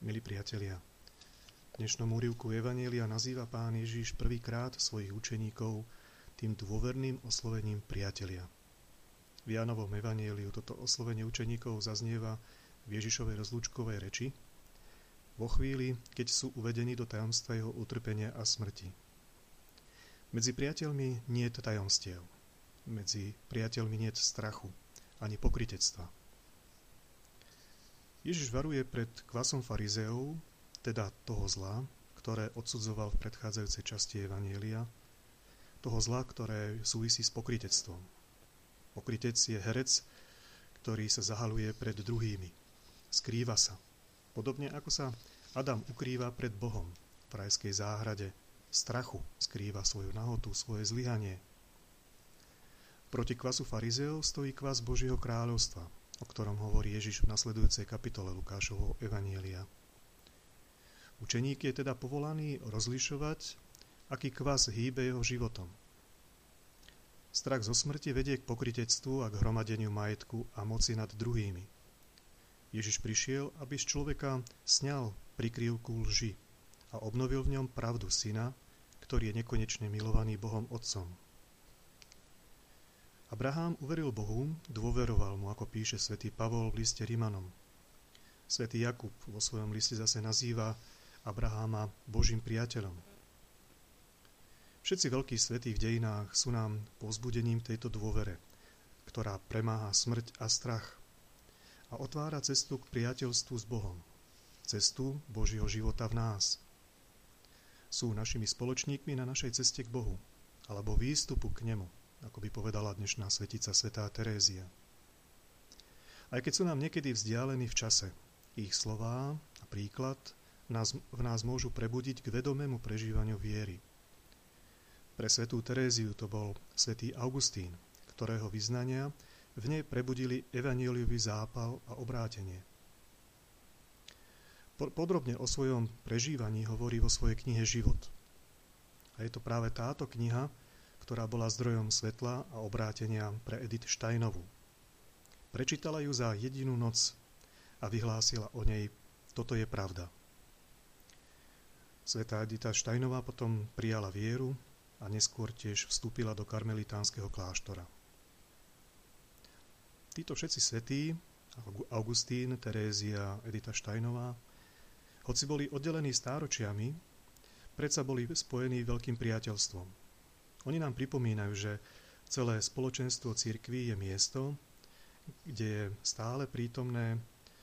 Milí priatelia, v dnešnom úrivku Evanielia nazýva pán Ježiš prvýkrát svojich učeníkov tým dôverným oslovením priatelia. V Jánovom Evanieliu toto oslovenie učeníkov zaznieva v Ježišovej rozlúčkovej reči, vo chvíli, keď sú uvedení do tajomstva jeho utrpenia a smrti. Medzi priateľmi nie je tajomstiev. Medzi priateľmi nie je strachu, ani pokritectva. Ježiš varuje pred kvasom farizeov, teda toho zla, ktoré odsudzoval v predchádzajúcej časti Evanielia, toho zla, ktoré súvisí s pokritectvom. Pokrytec je herec, ktorý sa zahaluje pred druhými. Skrýva sa. Podobne ako sa Adam ukrýva pred Bohom v rajskej záhrade. Strachu skrýva svoju nahotu, svoje zlyhanie. Proti kvasu farizeov stojí kvas Božieho kráľovstva, o ktorom hovorí Ježiš v nasledujúcej kapitole Lukášovho Evanielia. Učeník je teda povolaný rozlišovať, aký kvas hýbe jeho životom. Strach zo smrti vedie k pokritectvu a k hromadeniu majetku a moci nad druhými. Ježiš prišiel, aby z človeka sňal prikryvku lži a obnovil v ňom pravdu syna, ktorý je nekonečne milovaný Bohom Otcom. Abraham uveril Bohu, dôveroval mu, ako píše svätý Pavol v liste Rimanom. Svetý Jakub vo svojom liste zase nazýva Abraháma Božím priateľom. Všetci veľkí svetí v dejinách sú nám povzbudením tejto dôvere, ktorá premáha smrť a strach a otvára cestu k priateľstvu s Bohom, cestu Božieho života v nás sú našimi spoločníkmi na našej ceste k Bohu, alebo výstupu k Nemu, ako by povedala dnešná svetica svetá Terézia. Aj keď sú nám niekedy vzdialení v čase, ich slová a príklad nás, v nás môžu prebudiť k vedomému prežívaniu viery. Pre svetú Teréziu to bol svetý Augustín, ktorého vyznania v nej prebudili evanieliový zápal a obrátenie. Podrobne o svojom prežívaní hovorí vo svojej knihe Život. A je to práve táto kniha, ktorá bola zdrojom svetla a obrátenia pre Edith Steinovú. Prečítala ju za jedinú noc a vyhlásila o nej Toto je pravda. Svetá Edita Steinová potom prijala vieru a neskôr tiež vstúpila do karmelitánskeho kláštora. Títo všetci svetí, Augustín, Terézia, Edita Steinová, hoci boli oddelení stáročiami, predsa boli spojení veľkým priateľstvom. Oni nám pripomínajú, že celé spoločenstvo církví je miesto, kde je stále prítomné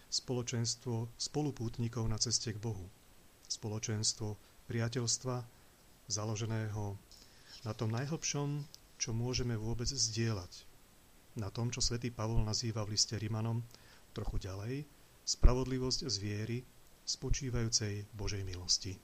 spoločenstvo spolupútnikov na ceste k Bohu. Spoločenstvo priateľstva založeného na tom najhlbšom, čo môžeme vôbec zdieľať. Na tom, čo svätý Pavol nazýva v liste Rimanom trochu ďalej, spravodlivosť z viery spočívajúcej Božej milosti.